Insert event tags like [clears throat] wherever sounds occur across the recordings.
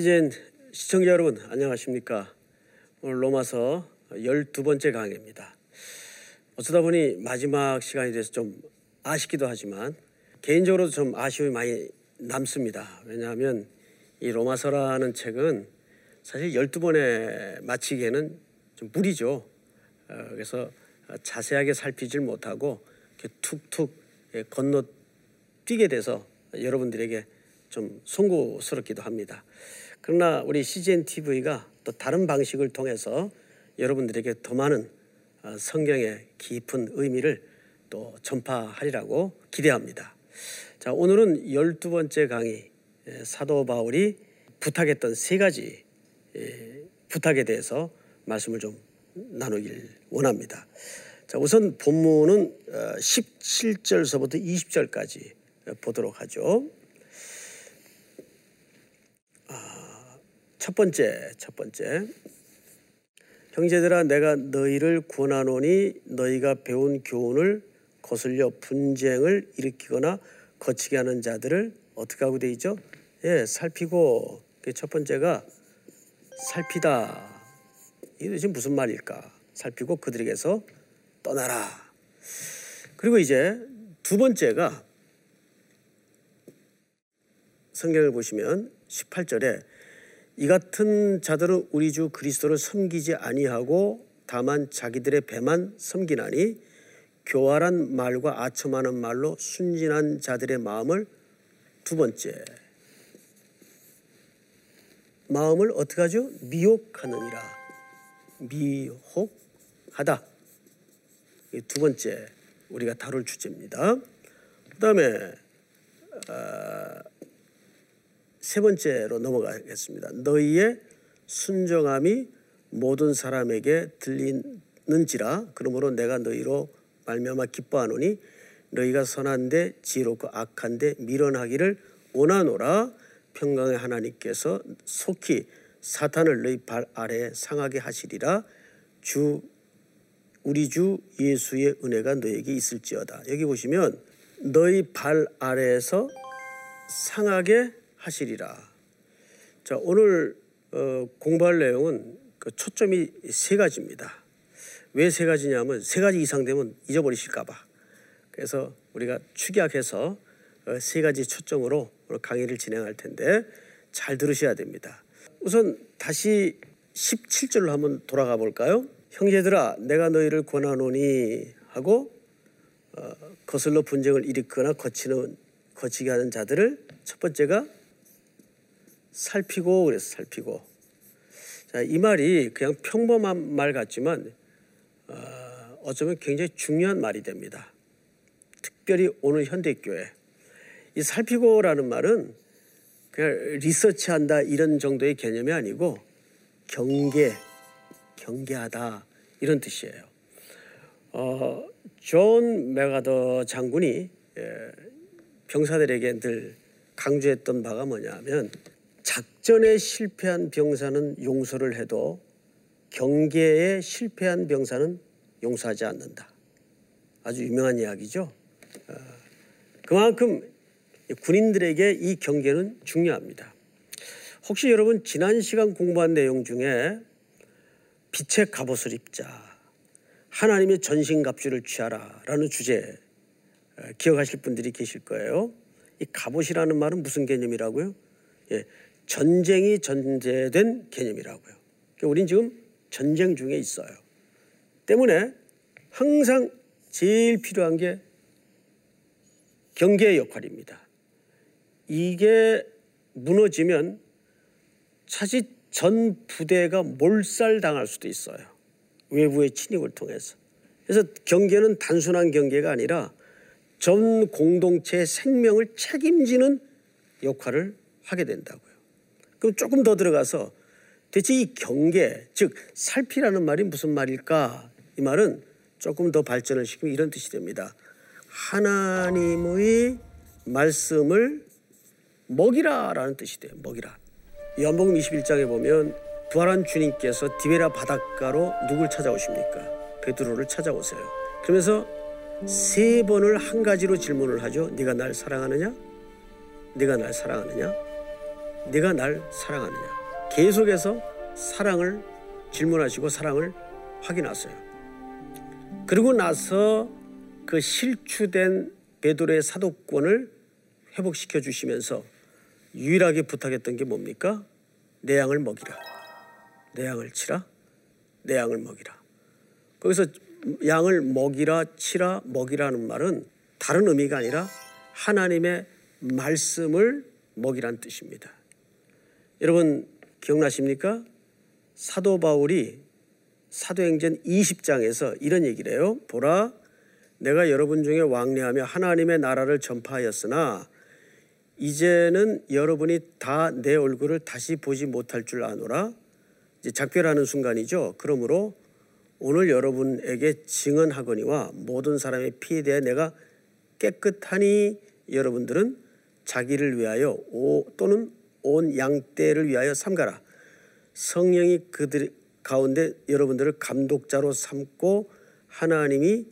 시즌 시청자 여러분 안녕하십니까? 오늘 로마서 12번째 강의입니다. 어쩌다 보니 마지막 시간이 돼서 좀 아쉽기도 하지만 개인적으로도 좀 아쉬움이 많이 남습니다. 왜냐하면 이 로마서라는 책은 사실 12번에 마치기에는 좀 무리죠. 어, 그래서 자세하게 살피질 못하고 이렇게 툭툭 예, 건너뛰게 돼서 여러분들에게 좀 송구스럽기도 합니다. 그러나 우리 CGN TV가 또 다른 방식을 통해서 여러분들에게 더 많은 어, 성경의 깊은 의미를 또 전파하리라고 기대합니다. 자, 오늘은 열두 번째 강의 예, 사도 바울이 부탁했던 세 가지 예, 부탁에 대해서 말씀을 좀 나누길 원합니다. 자, 우선 본문은 17절서부터 어, 20절까지 보도록 하죠. 첫 번째, 첫 번째. 형제들아 내가 너희를 권하노니 너희가 배운 교훈을 거슬려 분쟁을 일으키거나 거치게 하는 자들을 어떻게 하고 돼 있죠? 예, 살피고 첫 번째가 살피다. 이게 지금 무슨 말일까? 살피고 그들에게서 떠나라. 그리고 이제 두 번째가 성경을 보시면 18절에 이 같은 자들은 우리 주 그리스도를 섬기지 아니하고 다만 자기들의 배만 섬기나니 교활한 말과 아첨하는 말로 순진한 자들의 마음을 두 번째 마음을 어떻게 하죠? 미혹하느니라 미혹하다 두 번째 우리가 다룰 주제입니다. 그 다음에 어, 세 번째로 넘어가겠습니다. 너희의 순정함이 모든 사람에게 들리는지라 그러므로 내가 너희로 말미암아 기뻐하노니 너희가 선한데 지혜롭고 악한데 미련하기를 원하노라 평강의 하나님께서 속히 사탄을 너희 발 아래 상하게 하시리라 주 우리 주 예수의 은혜가 너에게 있을지어다. 여기 보시면 너희 발 아래에서 상하게 하시리라. 자, 오늘 어, 공부할 내용은 그 초점이 세 가지입니다. 왜 세 가지냐면 세 가지 이상 되면 잊어버리실까봐. 그래서 우리가 축약해서 어, 세 가지 초점으로 강의를 진행할 텐데 잘 들으셔야 됩니다. 우선 다시 17절로 한번 돌아가 볼까요? 형제들아, 내가 너희를 권하노니 하고 어, 거슬러 분쟁을 일으키거나 거치는 거치게 하는 자들을 첫 번째가 살피고 그래서 살피고. 자, 이 말이 그냥 평범한 말 같지만 어, 어쩌면 굉장히 중요한 말이 됩니다. 특별히 오늘 현대교회 이 살피고라는 말은 그냥 리서치한다 이런 정도의 개념이 아니고 경계, 경계하다 이런 뜻이에요. 어, 존 맥아더 장군이 예, 병사들에게 늘 강조했던 바가 뭐냐면 작전에 실패한 병사는 용서를 해도 경계에 실패한 병사는 용서하지 않는다. 아주 유명한 이야기죠. 어, 그만큼 군인들에게 이 경계는 중요합니다. 혹시 여러분 지난 시간 공부한 내용 중에 빛의 갑옷을 입자, 하나님의 전신갑주를 취하라라는 주제 어, 기억하실 분들이 계실 거예요. 이 갑옷이라는 말은 무슨 개념이라고요? 예, 전쟁이 전제된 개념이라고요. 그러니까 우린 지금 전쟁 중에 있어요. 때문에 항상 제일 필요한 게 경계의 역할입니다. 이게 무너지면 차지 전 부대가 몰살당할 수도 있어요. 외부의 침입을 통해서. 그래서 경계는 단순한 경계가 아니라 전 공동체의 생명을 책임지는 역할을 하게 된다고요. 그럼 조금 더 들어가서 대체 이 경계, 즉 살피라는 말이 무슨 말일까? 이 말은 조금 더 발전을 시키면 이런 뜻이 됩니다. 하나님의 말씀을 먹이라라는 뜻이 돼요. 먹이라. 요한복음 21장에 보면 부활한 주님께서 디베라 바닷가로 누굴 찾아오십니까? 베드로를 찾아오세요. 그러면서 세 번을 한 가지로 질문을 하죠. 네가 날 사랑하느냐? 네가 날 사랑하느냐? 네가 날 사랑하느냐? 계속해서 사랑을 질문하시고 사랑을 확인하세요. 그리고 나서 그 실추된 베드로의 사도권을 회복시켜 주시면서 유일하게 부탁했던 게 뭡니까? 내 양을 먹이라. 내 양을 치라. 내 양을 먹이라. 거기서 양을 먹이라, 치라, 먹이라는 말은 다른 의미가 아니라 하나님의 말씀을 먹이란 뜻입니다. 여러분 기억나십니까? 사도 바울이 사도행전 20장에서 이런 얘기를 해요. 보라, 내가 여러분 중에 왕래하며 하나님의 나라를 전파하였으나 이제는 여러분이 다 내 얼굴을 다시 보지 못할 줄 아노라. 이제 작별하는 순간이죠. 그러므로 오늘 여러분에게 증언하거니와 모든 사람의 피에 대해 내가 깨끗하니 여러분들은 자기를 위하여 오, 또는 온 양떼를 위하여 삼가라. 성령이 그들 가운데 여러분들을 감독자로 삼고 하나님이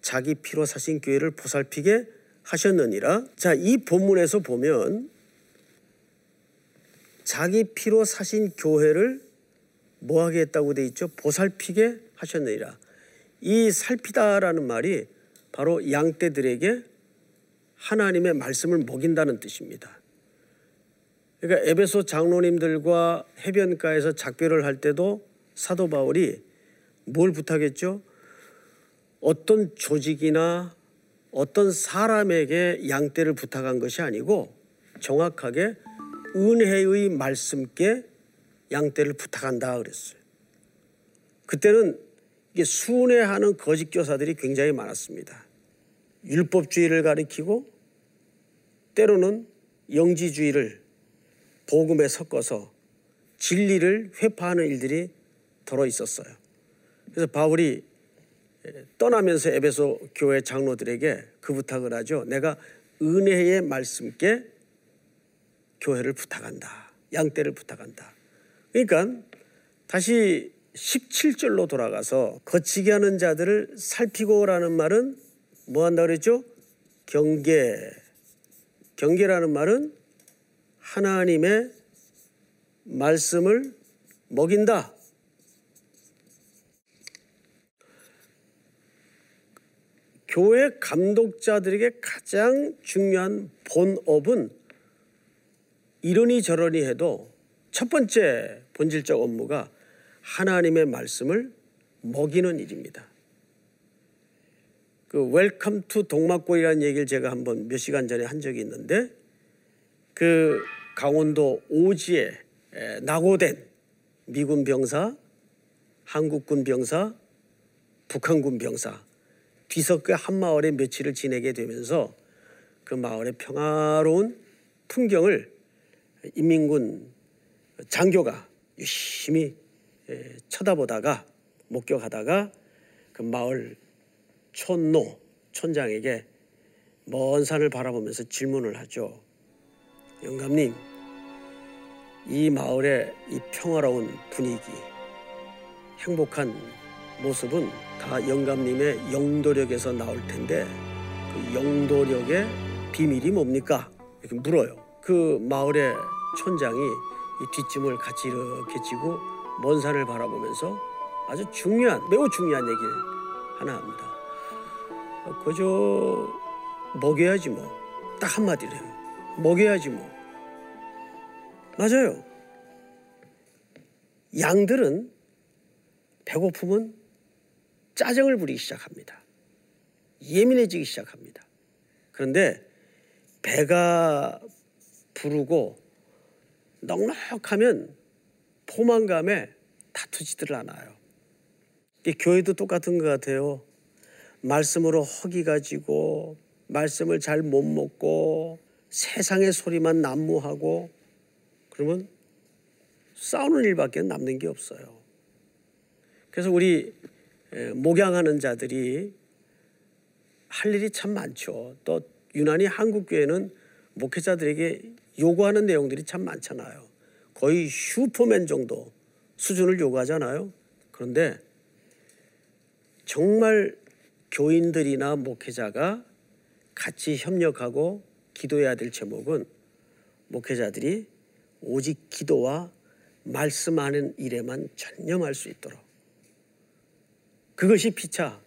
자기 피로 사신 교회를 보살피게 하셨느니라. 자, 이 본문에서 보면 자기 피로 사신 교회를 뭐 하게 했다고 돼 있죠? 보살피게 하셨느니라. 이 살피다라는 말이 바로 양떼들에게 하나님의 말씀을 먹인다는 뜻입니다. 그러니까 에베소 장로님들과 해변가에서 작별을 할 때도 사도 바울이 뭘 부탁했죠? 어떤 조직이나 어떤 사람에게 양떼를 부탁한 것이 아니고 정확하게 은혜의 말씀께 양떼를 부탁한다 그랬어요. 그때는 이게 순회하는 거짓 교사들이 굉장히 많았습니다. 율법주의를 가리키고 때로는 영지주의를 복음에 섞어서 진리를 회파하는 일들이 더러 있었어요. 그래서 바울이 떠나면서 에베소 교회 장로들에게 그 부탁을 하죠. 내가 은혜의 말씀께 교회를 부탁한다. 양떼를 부탁한다. 그러니까 다시 17절로 돌아가서 거치게 하는 자들을 살피고라는 말은 뭐 한다 그랬죠? 경계. 경계라는 말은 하나님의 말씀을 먹인다. 교회 감독자들에게 가장 중요한 본업은 이러니 저러니 해도 첫 번째 본질적 업무가 하나님의 말씀을 먹이는 일입니다. 그 Welcome to 동막골이라는 얘기를 제가 한번 몇 시간 전에 한 적이 있는데 그 강원도 오지에 낙오된 미군 병사, 한국군 병사, 북한군 병사 뒤섞여 한 마을에 며칠을 지내게 되면서 그 마을의 평화로운 풍경을 인민군 장교가 유심히 쳐다보다가 목격하다가 그 마을 촌노 촌장에게 먼 산을 바라보면서 질문을 하죠. 영감님, 이 마을의 이 평화로운 분위기, 행복한 모습은 다 영감님의 영도력에서 나올 텐데 그 영도력의 비밀이 뭡니까? 이렇게 물어요. 그 마을의 촌장이 이 뒷짐을 같이 이렇게 지고 먼 산을 바라보면서 아주 중요한 매우 중요한 얘기를 하나 합니다. 그저 먹여야지 뭐. 딱 한마디로 해요. 먹여야지 뭐. 맞아요. 양들은 배고프면 짜증을 부리기 시작합니다. 예민해지기 시작합니다. 그런데 배가 부르고 넉넉하면 포만감에 다투지들 않아요. 교회도 똑같은 것 같아요. 말씀으로 허기 가지고 말씀을 잘 못 먹고 세상의 소리만 난무하고 그러면 싸우는 일밖에 남는 게 없어요. 그래서 우리 목양하는 자들이 할 일이 참 많죠. 또 유난히 한국 교회는 목회자들에게 요구하는 내용들이 참 많잖아요. 거의 슈퍼맨 정도 수준을 요구하잖아요. 그런데 정말 교인들이나 목회자가 같이 협력하고 기도해야 될 제목은 목회자들이 오직 기도와 말씀하는 일에만 전념할 수 있도록 그것이 피차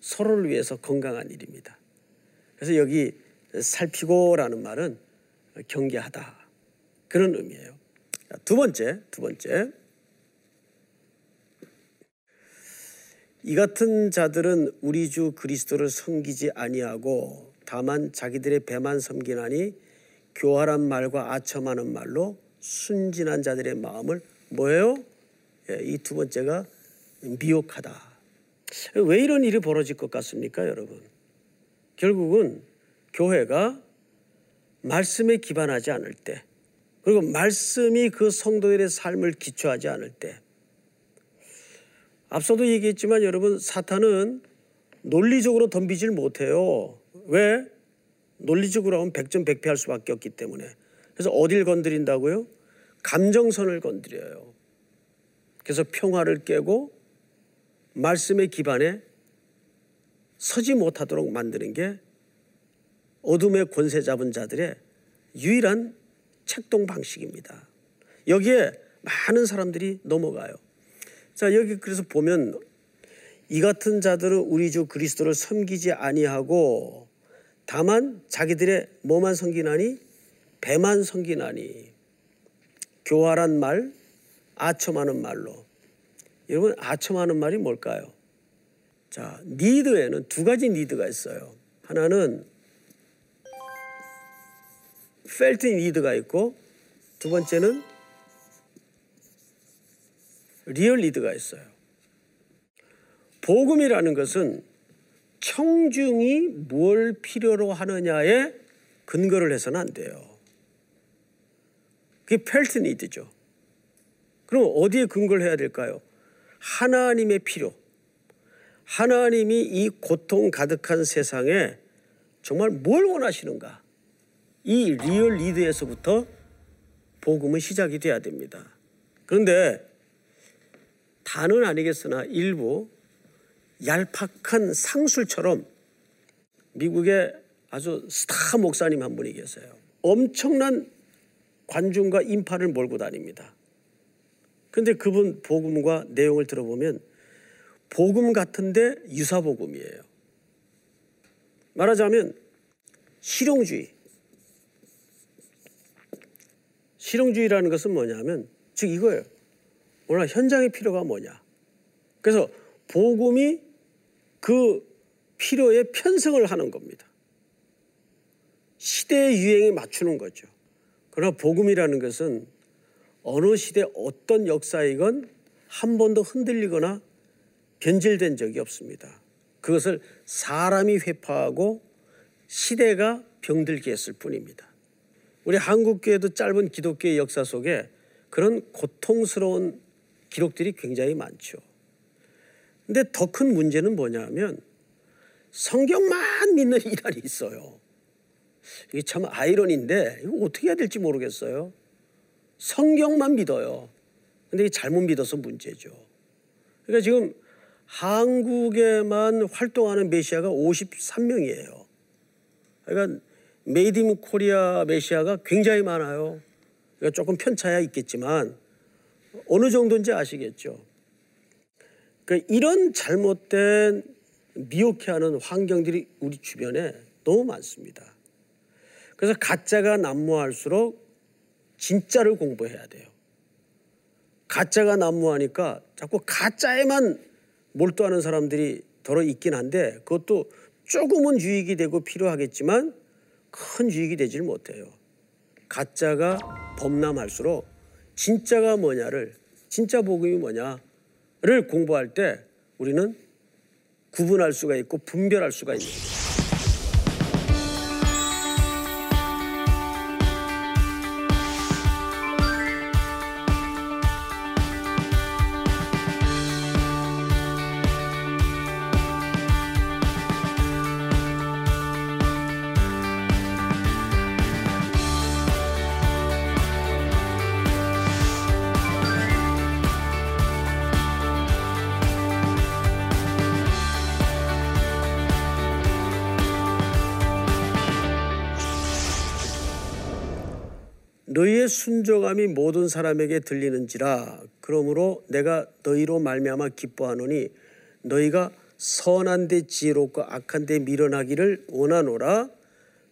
서로를 위해서 건강한 일입니다. 그래서 여기 살피고라는 말은 경계하다 그런 의미예요. 두 번째, 두 번째. 이 같은 자들은 우리 주 그리스도를 섬기지 아니하고 다만 자기들의 배만 섬기나니 교활한 말과 아첨하는 말로 순진한 자들의 마음을 뭐예요? 예, 이두 번째가 미혹하다. 왜 이런 일이 벌어질 것 같습니까, 여러분? 결국은 교회가 말씀에 기반하지 않을 때, 그리고 말씀이 그 성도들의 삶을 기초하지 않을 때, 앞서도 얘기했지만 여러분, 사탄은 논리적으로 덤비질 못해요. 왜? 논리적으로 하면 백전백패할 수밖에 없기 때문에. 그래서 어딜 건드린다고요? 감정선을 건드려요. 그래서 평화를 깨고 말씀의 기반에 서지 못하도록 만드는 게 어둠의 권세 잡은 자들의 유일한 책동 방식입니다. 여기에 많은 사람들이 넘어가요. 자, 여기 그래서 보면 이 같은 자들은 우리 주 그리스도를 섬기지 아니하고 다만 자기들의 뭐만 섬기나니 배만 섬기나니 교활한 말, 아첨하는 말로 여러분 아첨하는 말이 뭘까요? 자, need에는 두 가지 need가 있어요. 하나는 felt need가 있고 두 번째는 real need가 있어요. 복음이라는 것은 청중이 뭘 필요로 하느냐에 근거를 해서는 안 돼요. 그게 felt need죠. 그럼 어디에 근거를 해야 될까요? 하나님의 필요, 하나님이 이 고통 가득한 세상에 정말 뭘 원하시는가? 이 real need에서부터 복음은 시작이 돼야 됩니다. 그런데 다는 아니겠으나 일부 얄팍한 상술처럼 미국의 아주 스타 목사님 한 분이 계세요. 엄청난 관중과 인파를 몰고 다닙니다. 근데 그분 복음과 내용을 들어보면 복음 같은데 유사복음이에요. 말하자면 실용주의. 실용주의라는 것은 뭐냐면 즉 이거예요. 오늘 현장의 필요가 뭐냐. 그래서 복음이 그 필요에 편성을 하는 겁니다. 시대의 유행에 맞추는 거죠. 그러나 복음이라는 것은 어느 시대 어떤 역사이건 한 번도 흔들리거나 변질된 적이 없습니다. 그것을 사람이 회파하고 시대가 병들게 했을 뿐입니다. 우리 한국교회도 짧은 기독교의 역사 속에 그런 고통스러운 기록들이 굉장히 많죠. 근데 더 큰 문제는 뭐냐면 성경만 믿는 [laughs] 이란이 있어요. 이게 참 아이러니인데 이거 어떻게 해야 될지 모르겠어요. 성경만 믿어요. 근데 잘못 믿어서 문제죠. 그러니까 지금 한국에만 활동하는 메시아가 53명이에요. 그러니까 made in Korea 메시아가 굉장히 많아요. 그러니까 조금 편차야 있겠지만 어느 정도인지 아시겠죠. 그러니까 이런 잘못된 미혹해 하는 환경들이 우리 주변에 너무 많습니다. 그래서 가짜가 난무할수록 진짜를 공부해야 돼요. 가짜가 난무하니까 자꾸 가짜에만 몰두하는 사람들이 더러 있긴 한데 그것도 조금은 유익이 되고 필요하겠지만 큰 유익이 되질 못해요. 가짜가 범람할수록 진짜가 뭐냐를 진짜 복음이 뭐냐를 공부할 때 우리는 구분할 수가 있고 분별할 수가 거예 너희의 순종함이 모든 사람에게 들리는지라 그러므로 내가 너희로 말미암아 기뻐하노니 너희가 선한 데 지혜롭고 악한 데 미련하기를 원하노라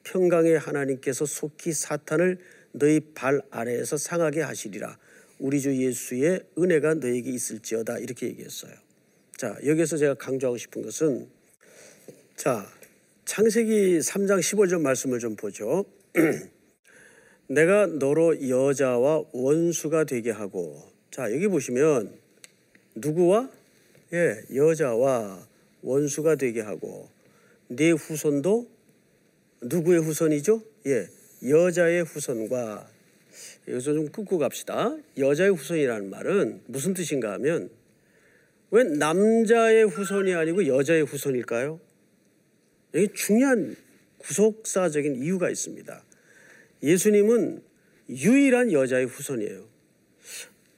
평강의 하나님께서 속히 사탄을 너희 발 아래에서 상하게 하시리라 우리 주 예수의 은혜가 너에게 있을지어다 이렇게 얘기했어요. 자 여기서 제가 강조하고 싶은 것은 자 창세기 3장 15절 말씀을 좀 보죠. [clears throat] 내가 너로 여자와 원수가 되게 하고 자 여기 보시면 누구와 예 여자와 원수가 되게 하고 네 후손도 누구의 후손이죠? 예 여자의 후손과 여기서 좀 끊고 갑시다. 여자의 후손이라는 말은 무슨 뜻인가 하면 왜 남자의 후손이 아니고 여자의 후손일까요? 여기 중요한 구속사적인 이유가 있습니다. 예수님은 유일한 여자의 후손이에요.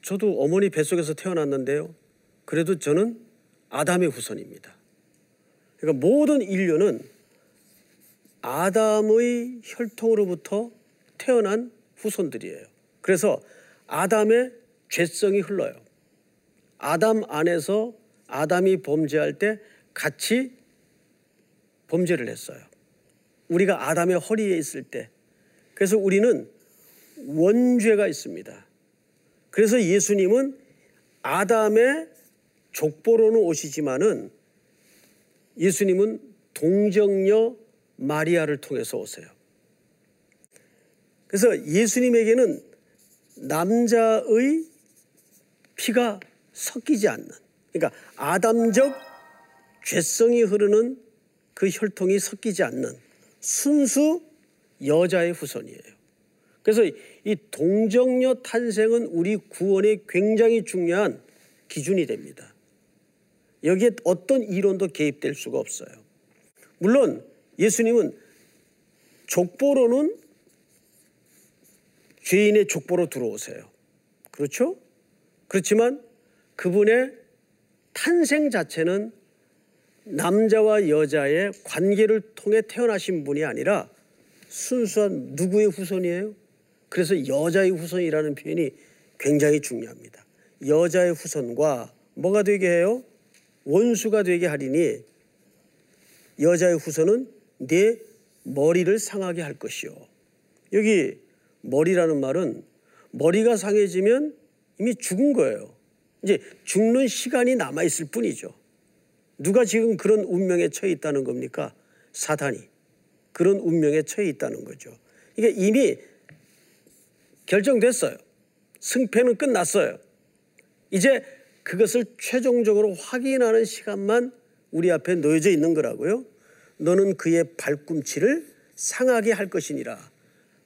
저도 어머니 뱃속에서 태어났는데요. 그래도 저는 아담의 후손입니다. 그러니까 모든 인류는 아담의 혈통으로부터 태어난 후손들이에요. 그래서 아담의 죄성이 흘러요. 아담 안에서 아담이 범죄할 때 같이 범죄를 했어요. 우리가 아담의 허리에 있을 때 그래서 우리는 원죄가 있습니다. 그래서 예수님은 아담의 족보로는 오시지만은 예수님은 동정녀 마리아를 통해서 오세요. 그래서 예수님에게는 남자의 피가 섞이지 않는 그러니까 아담적 죄성이 흐르는 그 혈통이 섞이지 않는 순수 여자의 후손이에요. 그래서 이 동정녀 탄생은 우리 구원에 굉장히 중요한 기준이 됩니다. 여기에 어떤 이론도 개입될 수가 없어요. 물론 예수님은 족보로는 죄인의 족보로 들어오세요. 그렇죠? 그렇지만 그분의 탄생 자체는 남자와 여자의 관계를 통해 태어나신 분이 아니라 순수한 누구의 후손이에요? 그래서 여자의 후손이라는 표현이 굉장히 중요합니다. 여자의 후손과 뭐가 되게 해요? 원수가 되게 하리니 여자의 후손은 내 머리를 상하게 할 것이요. 여기 머리라는 말은 머리가 상해지면 이미 죽은 거예요. 이제 죽는 시간이 남아 있을 뿐이죠. 누가 지금 그런 운명에 처해 있다는 겁니까? 사탄이. 그런 운명에 처해 있다는 거죠. 이게 이미 결정됐어요. 승패는 끝났어요. 이제 그것을 최종적으로 확인하는 시간만 우리 앞에 놓여져 있는 거라고요. 너는 그의 발꿈치를 상하게 할 것이니라.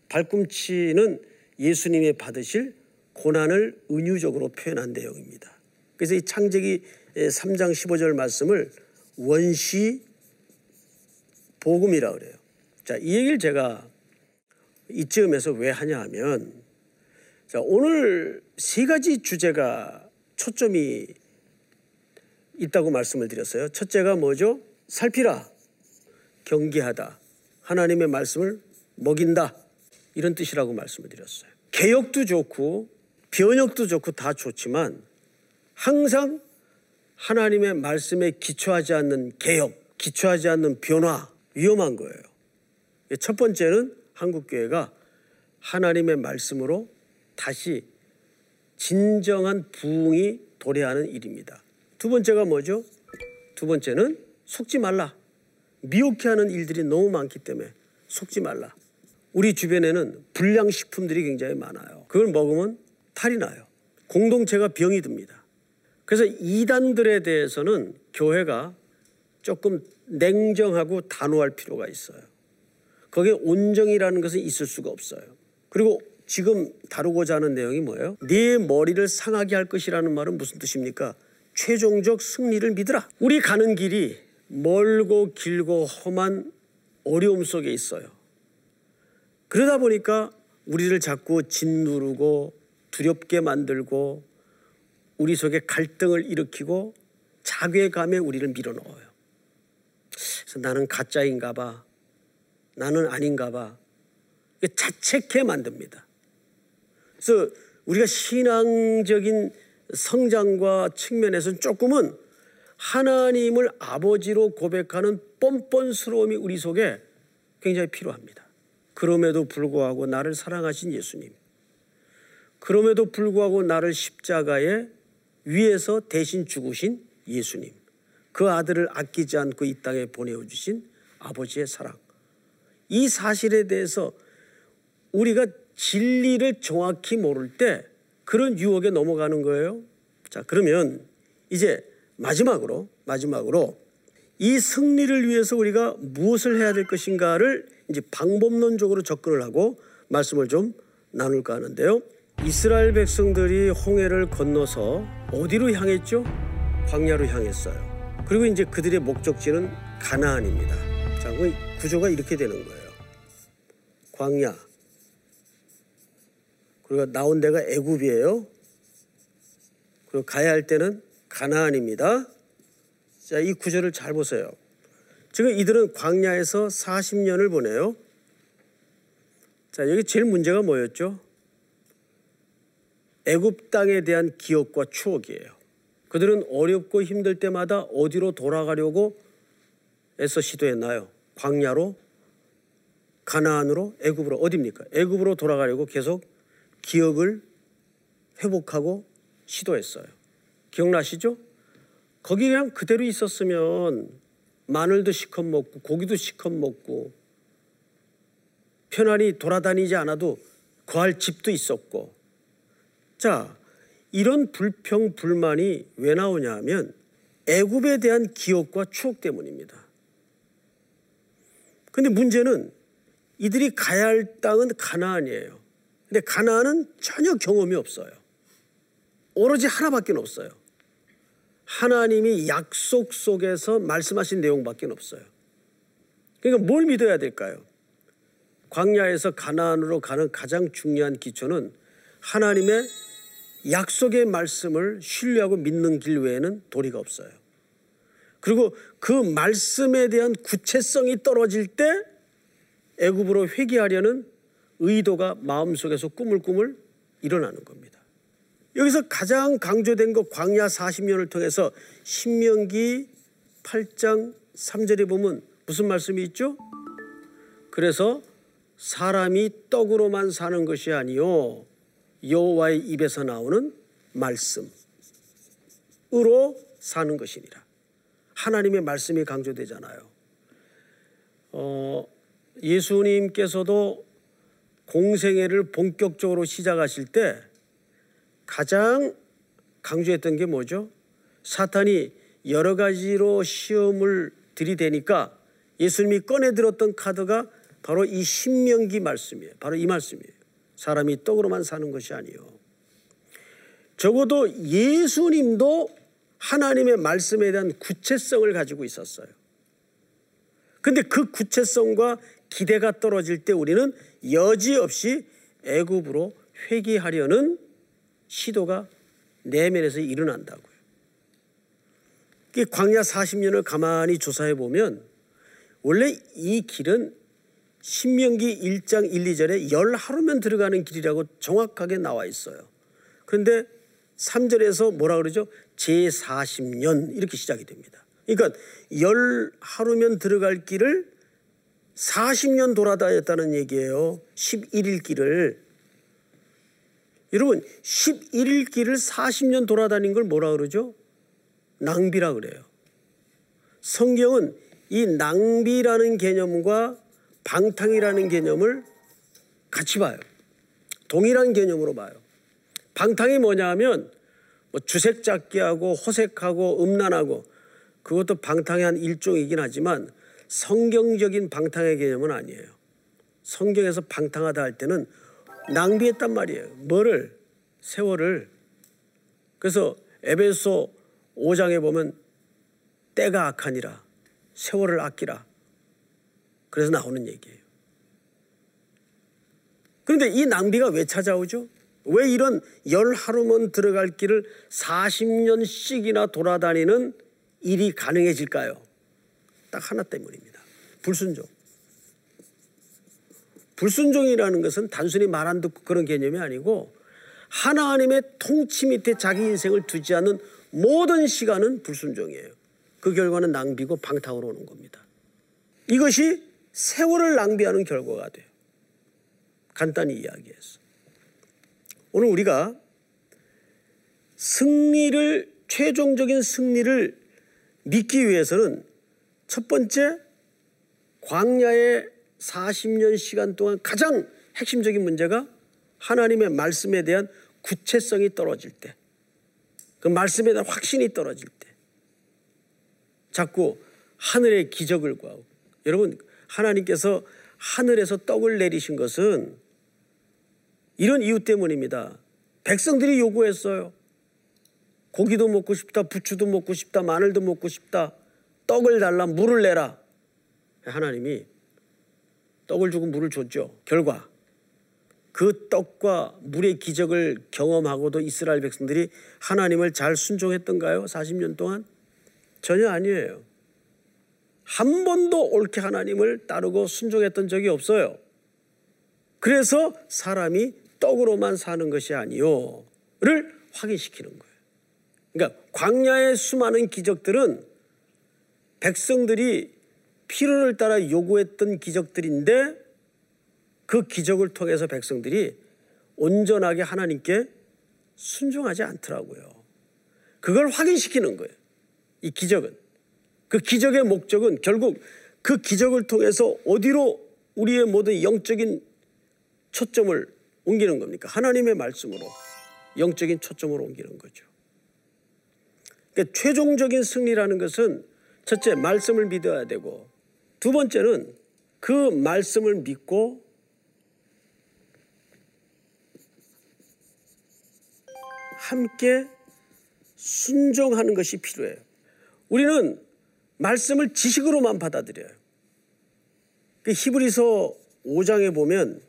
발꿈치는 예수님이 받으실 고난을 은유적으로 표현한 내용입니다. 그래서 이 창세기 3장 15절 말씀을 원시 복음이라 그래요. 자, 이 얘기를 제가 이쯤에서 왜 하냐 하면 자, 오늘 세 가지 주제가 초점이 있다고 말씀을 드렸어요. 첫째가 뭐죠? 살피라. 경계하다. 하나님의 말씀을 먹인다. 이런 뜻이라고 말씀을 드렸어요. 개혁도 좋고 변혁도 좋고 다 좋지만 항상 하나님의 말씀에 기초하지 않는 개혁, 기초하지 않는 변화 위험한 거예요. 첫 번째는 한국교회가 하나님의 말씀으로 다시 진정한 부흥이 도래하는 일입니다. 두 번째가 뭐죠? 두 번째는 속지 말라. 미혹해 하는 일들이 너무 많기 때문에 속지 말라. 우리 주변에는 불량식품들이 굉장히 많아요. 그걸 먹으면 탈이 나요. 공동체가 병이 듭니다. 그래서 이단들에 대해서는 교회가 조금 냉정하고 단호할 필요가 있어요. 거기에 온정이라는 것은 있을 수가 없어요. 그리고 지금 다루고자 하는 내용이 뭐예요? 네 머리를 상하게 할 것이라는 말은 무슨 뜻입니까? 최종적 승리를 믿으라. 우리 가는 길이 멀고 길고 험한 어려움 속에 있어요. 그러다 보니까 우리를 자꾸 짓누르고 두렵게 만들고 우리 속에 갈등을 일으키고 자괴감에 우리를 밀어넣어요. 그래서 나는 가짜인가 봐. 나는 아닌가 봐. 자책해 만듭니다. 그래서 우리가 신앙적인 성장과 측면에서는 조금은 하나님을 아버지로 고백하는 뻔뻔스러움이 우리 속에 굉장히 필요합니다. 그럼에도 불구하고 나를 사랑하신 예수님. 그럼에도 불구하고 나를 십자가에 위에서 대신 죽으신 예수님. 그 아들을 아끼지 않고 이 땅에 보내어 주신 아버지의 사랑. 이 사실에 대해서 우리가 진리를 정확히 모를 때 그런 유혹에 넘어가는 거예요. 자, 그러면 이제 마지막으로 마지막으로 이 승리를 위해서 우리가 무엇을 해야 될 것인가를 이제 방법론적으로 접근을 하고 말씀을 좀 나눌까 하는데요. 이스라엘 백성들이 홍해를 건너서 어디로 향했죠? 광야로 향했어요. 그리고 이제 그들의 목적지는 가나안입니다. 자, 그 구조가 이렇게 되는 거예요. 광야. 그리고 나온 데가 애굽이에요. 그리고 가야 할 때는 가나안입니다. 자, 이 구조를 잘 보세요. 지금 이들은 광야에서 40년을 보내요. 자, 여기 제일 문제가 뭐였죠? 애굽 땅에 대한 기억과 추억이에요. 그들은 어렵고 힘들 때마다 어디로 돌아가려고 애써 시도했나요? 광야로, 가나안으로, 애굽으로 어디입니까? 애굽으로 돌아가려고 계속 기억을 회복하고 시도했어요. 기억나시죠? 거기 그냥 그대로 있었으면 마늘도 시컷 먹고 고기도 시컷 먹고 편안히 돌아다니지 않아도 거할 집도 있었고 자 이런 불평 불만이 왜 나오냐 하면 애굽에 대한 기억과 추억 때문입니다. 근데 문제는 이들이 가야 할 땅은 가나안이에요. 근데 가나안은 전혀 경험이 없어요. 오로지 하나밖에 없어요. 하나님이 약속 속에서 말씀하신 내용밖에 없어요. 그러니까 뭘 믿어야 될까요? 광야에서 가나안으로 가는 가장 중요한 기초는 하나님의 약속의 말씀을 신뢰하고 믿는 길 외에는 도리가 없어요. 그리고 그 말씀에 대한 구체성이 떨어질 때 애굽으로 회개하려는 의도가 마음속에서 꾸물꾸물 일어나는 겁니다. 여기서 가장 강조된 것 광야 40년을 통해서 신명기 8장 3절에 보면 무슨 말씀이 있죠? 그래서 사람이 떡으로만 사는 것이 아니요 여호와의 입에서 나오는 말씀으로 사는 것이니라. 하나님의 말씀이 강조되잖아요. 어, 예수님께서도 공생애를 본격적으로 시작하실 때 가장 강조했던 게 뭐죠? 사탄이 여러 가지로 시험을 들이대니까 예수님이 꺼내 들었던 카드가 바로 이 신명기 말씀이에요. 바로 이 말씀이에요. 사람이 떡으로만 사는 것이 아니요. 적어도 예수님도 하나님의 말씀에 대한 구체성을 가지고 있었어요. 근데 그 구체성과 기대가 떨어질 때 우리는 여지없이 애굽으로 회귀하려는 시도가 내면에서 일어난다고요. 광야 40년을 가만히 조사해 보면 원래 이 길은 신명기 1장 1, 2절에 열 하루면 들어가는 길이라고 정확하게 나와 있어요. 그런데 3절에서 뭐라 그러죠? 제40년 이렇게 시작이 됩니다. 그러니까 열 하루면 들어갈 길을 40년 돌아다녔다는 얘기예요. 11일 길을. 여러분 11일 길을 40년 돌아다닌 걸 뭐라 그러죠? 낭비라 그래요. 성경은 이 낭비라는 개념과 방탕이라는 개념을 같이 봐요. 동일한 개념으로 봐요. 방탕이 뭐냐 하면 뭐 주색 잡기 하고 호색하고 음란하고 그것도 방탕의 한 일종이긴 하지만 성경적인 방탕의 개념은 아니에요. 성경에서 방탕하다 할 때는 낭비했단 말이에요. 뭐를? 세월을. 그래서 에베소 5장에 보면 때가 악하니라. 세월을 아끼라. 그래서 나오는 얘기예요. 그런데 이 낭비가 왜 찾아오죠? 왜 이런 열 하루면 들어갈 길을 40년씩이나 돌아다니는 일이 가능해질까요? 딱 하나 때문입니다. 불순종. 불순종이라는 것은 단순히 말 안 듣고 그런 개념이 아니고 하나님의 통치 밑에 자기 인생을 두지 않는 모든 시간은 불순종이에요. 그 결과는 낭비고 방탕으로 오는 겁니다. 이것이 세월을 낭비하는 결과가 돼요. 간단히 이야기해서. 오늘 우리가 승리를, 최종적인 승리를 믿기 위해서는 첫 번째, 광야의 40년 시간 동안 가장 핵심적인 문제가 하나님의 말씀에 대한 구체성이 떨어질 때, 그 말씀에 대한 확신이 떨어질 때, 자꾸 하늘의 기적을 구하고, 여러분, 하나님께서 하늘에서 떡을 내리신 것은 이런 이유 때문입니다. 백성들이 요구했어요. 고기도 먹고 싶다, 부추도 먹고 싶다, 마늘도 먹고 싶다, 떡을 달라, 물을 내라. 하나님이 떡을 주고 물을 줬죠. 결과 그 떡과 물의 기적을 경험하고도 이스라엘 백성들이 하나님을 잘 순종했던가요? 40년 동안? 전혀 아니에요. 한 번도 옳게 하나님을 따르고 순종했던 적이 없어요. 그래서 사람이 떡으로만 사는 것이 아니요를 확인시키는 거예요. 그러니까 광야의 수많은 기적들은 백성들이 필요를 따라 요구했던 기적들인데 그 기적을 통해서 백성들이 온전하게 하나님께 순종하지 않더라고요. 그걸 확인시키는 거예요. 이 기적은. 그 기적의 목적은 결국 그 기적을 통해서 어디로 우리의 모든 영적인 초점을 옮기는 겁니까? 하나님의 말씀으로 영적인 초점으로 옮기는 거죠. 그러니까 최종적인 승리라는 것은 첫째 말씀을 믿어야 되고 두 번째는 그 말씀을 믿고 함께 순종하는 것이 필요해요. 우리는 말씀을 지식으로만 받아들여요. 그 히브리서 5장에 보면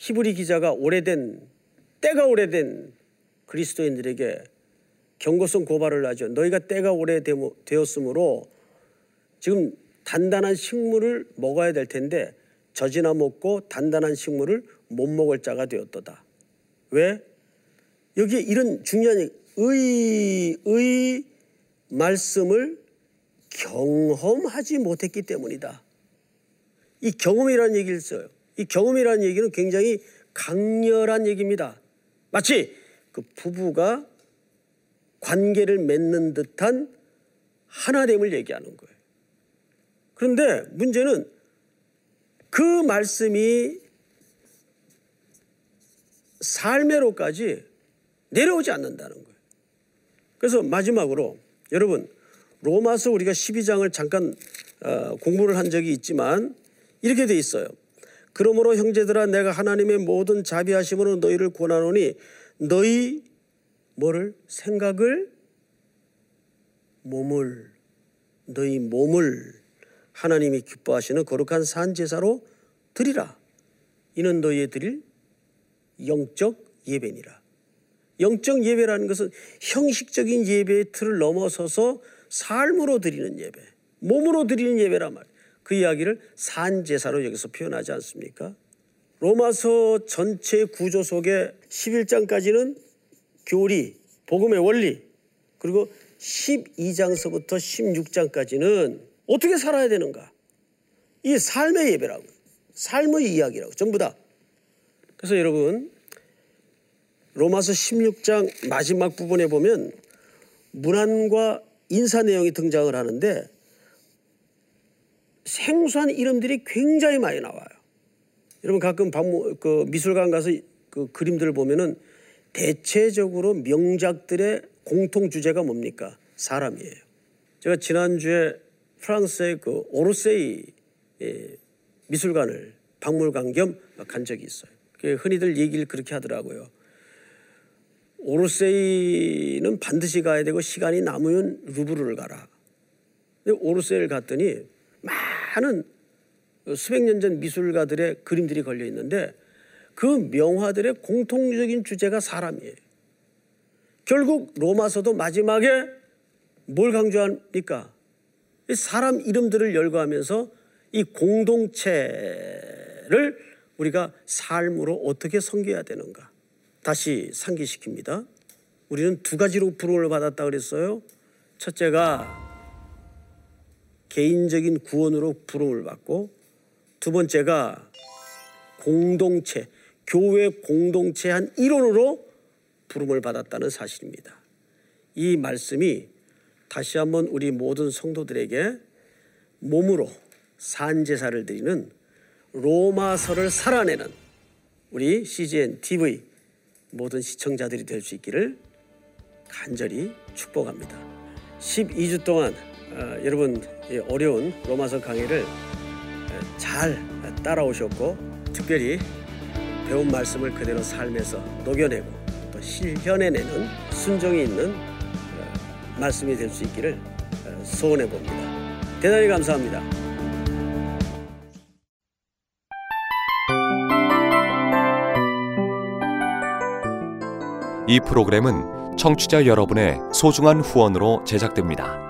히브리 기자가 오래된 때가 오래된 그리스도인들에게 경고성 고발을 하죠. 너희가 때가 오래되었으므로 지금 단단한 식물을 먹어야 될 텐데 젖이나 먹고 단단한 식물을 못 먹을 자가 되었도다. 왜? 여기에 이런 중요한 의, 의 말씀을 경험하지 못했기 때문이다. 이 경험이라는 얘기를 써요. 이 경험이라는 얘기는 굉장히 강렬한 얘기입니다. 마치 그 부부가 관계를 맺는 듯한 하나됨을 얘기하는 거예요. 그런데 문제는 그 말씀이 삶으로까지 내려오지 않는다는 거예요. 그래서 마지막으로 여러분 로마서 우리가 12장을 잠깐 어, 공부를 한 적이 있지만 이렇게 돼 있어요. 그러므로 형제들아 내가 하나님의 모든 자비하심으로 너희를 권하노니 너희 뭐를 생각을 몸을 너희 몸을 하나님이 기뻐하시는 거룩한 산 제사로 드리라. 이는 너희의 드릴 영적 예배니라. 영적 예배라는 것은 형식적인 예배의 틀을 넘어서서 삶으로 드리는 예배, 몸으로 드리는 예배란 말. 그 이야기를 산 제사로 여기서 표현하지 않습니까? 로마서 전체 구조 속에 11장까지는 교리, 복음의 원리, 그리고 12장서부터 16장까지는 어떻게 살아야 되는가? 이 삶의 예배라고. 삶의 이야기라고. 전부 다. 그래서 여러분, 로마서 16장 마지막 부분에 보면 문안과 인사 내용이 등장을 하는데 생소한 이름들이 굉장히 많이 나와요. 여러분 가끔 박물, 그 미술관 가서 그 그림들을 보면은 대체적으로 명작들의 공통 주제가 뭡니까? 사람이에요. 제가 지난주에 프랑스의 그 오르세이 예, 미술관을 박물관 겸 간 적이 있어요. 흔히들 얘기를 그렇게 하더라고요. 오르세이는 반드시 가야 되고 시간이 남으면 루브르를 가라. 근데 오르세이를 갔더니 많은 수백 년 전 미술가들의 그림들이 걸려 있는데 그 명화들의 공통적인 주제가 사람이에요. 결국 로마서도 마지막에 뭘 강조합니까? 사람 이름들을 열거하면서 이 공동체를 우리가 삶으로 어떻게 섬겨야 되는가. 다시 상기시킵니다. 우리는 두 가지로 부름을 받았다 그랬어요. 첫째가 개인적인 구원으로 부름을 받고 두 번째가 공동체, 교회 공동체 한 일원으로 부름을 받았다는 사실입니다. 이 말씀이 다시 한번 우리 모든 성도들에게 몸으로 산 제사를 드리는 로마서를 살아내는 우리 CGN TV 모든 시청자들이 될 수 있기를 간절히 축복합니다. 12주 동안 어, 여러분 어려운 로마서 강의를 잘 따라오셨고 특별히 배운 말씀을 그대로 삶에서 녹여내고 또 실현해내는 순종이 있는 어, 말씀이 될 수 있기를 어, 소원해 봅니다. 대단히 감사합니다. 이 프로그램은 청취자 여러분의 소중한 후원으로 제작됩니다.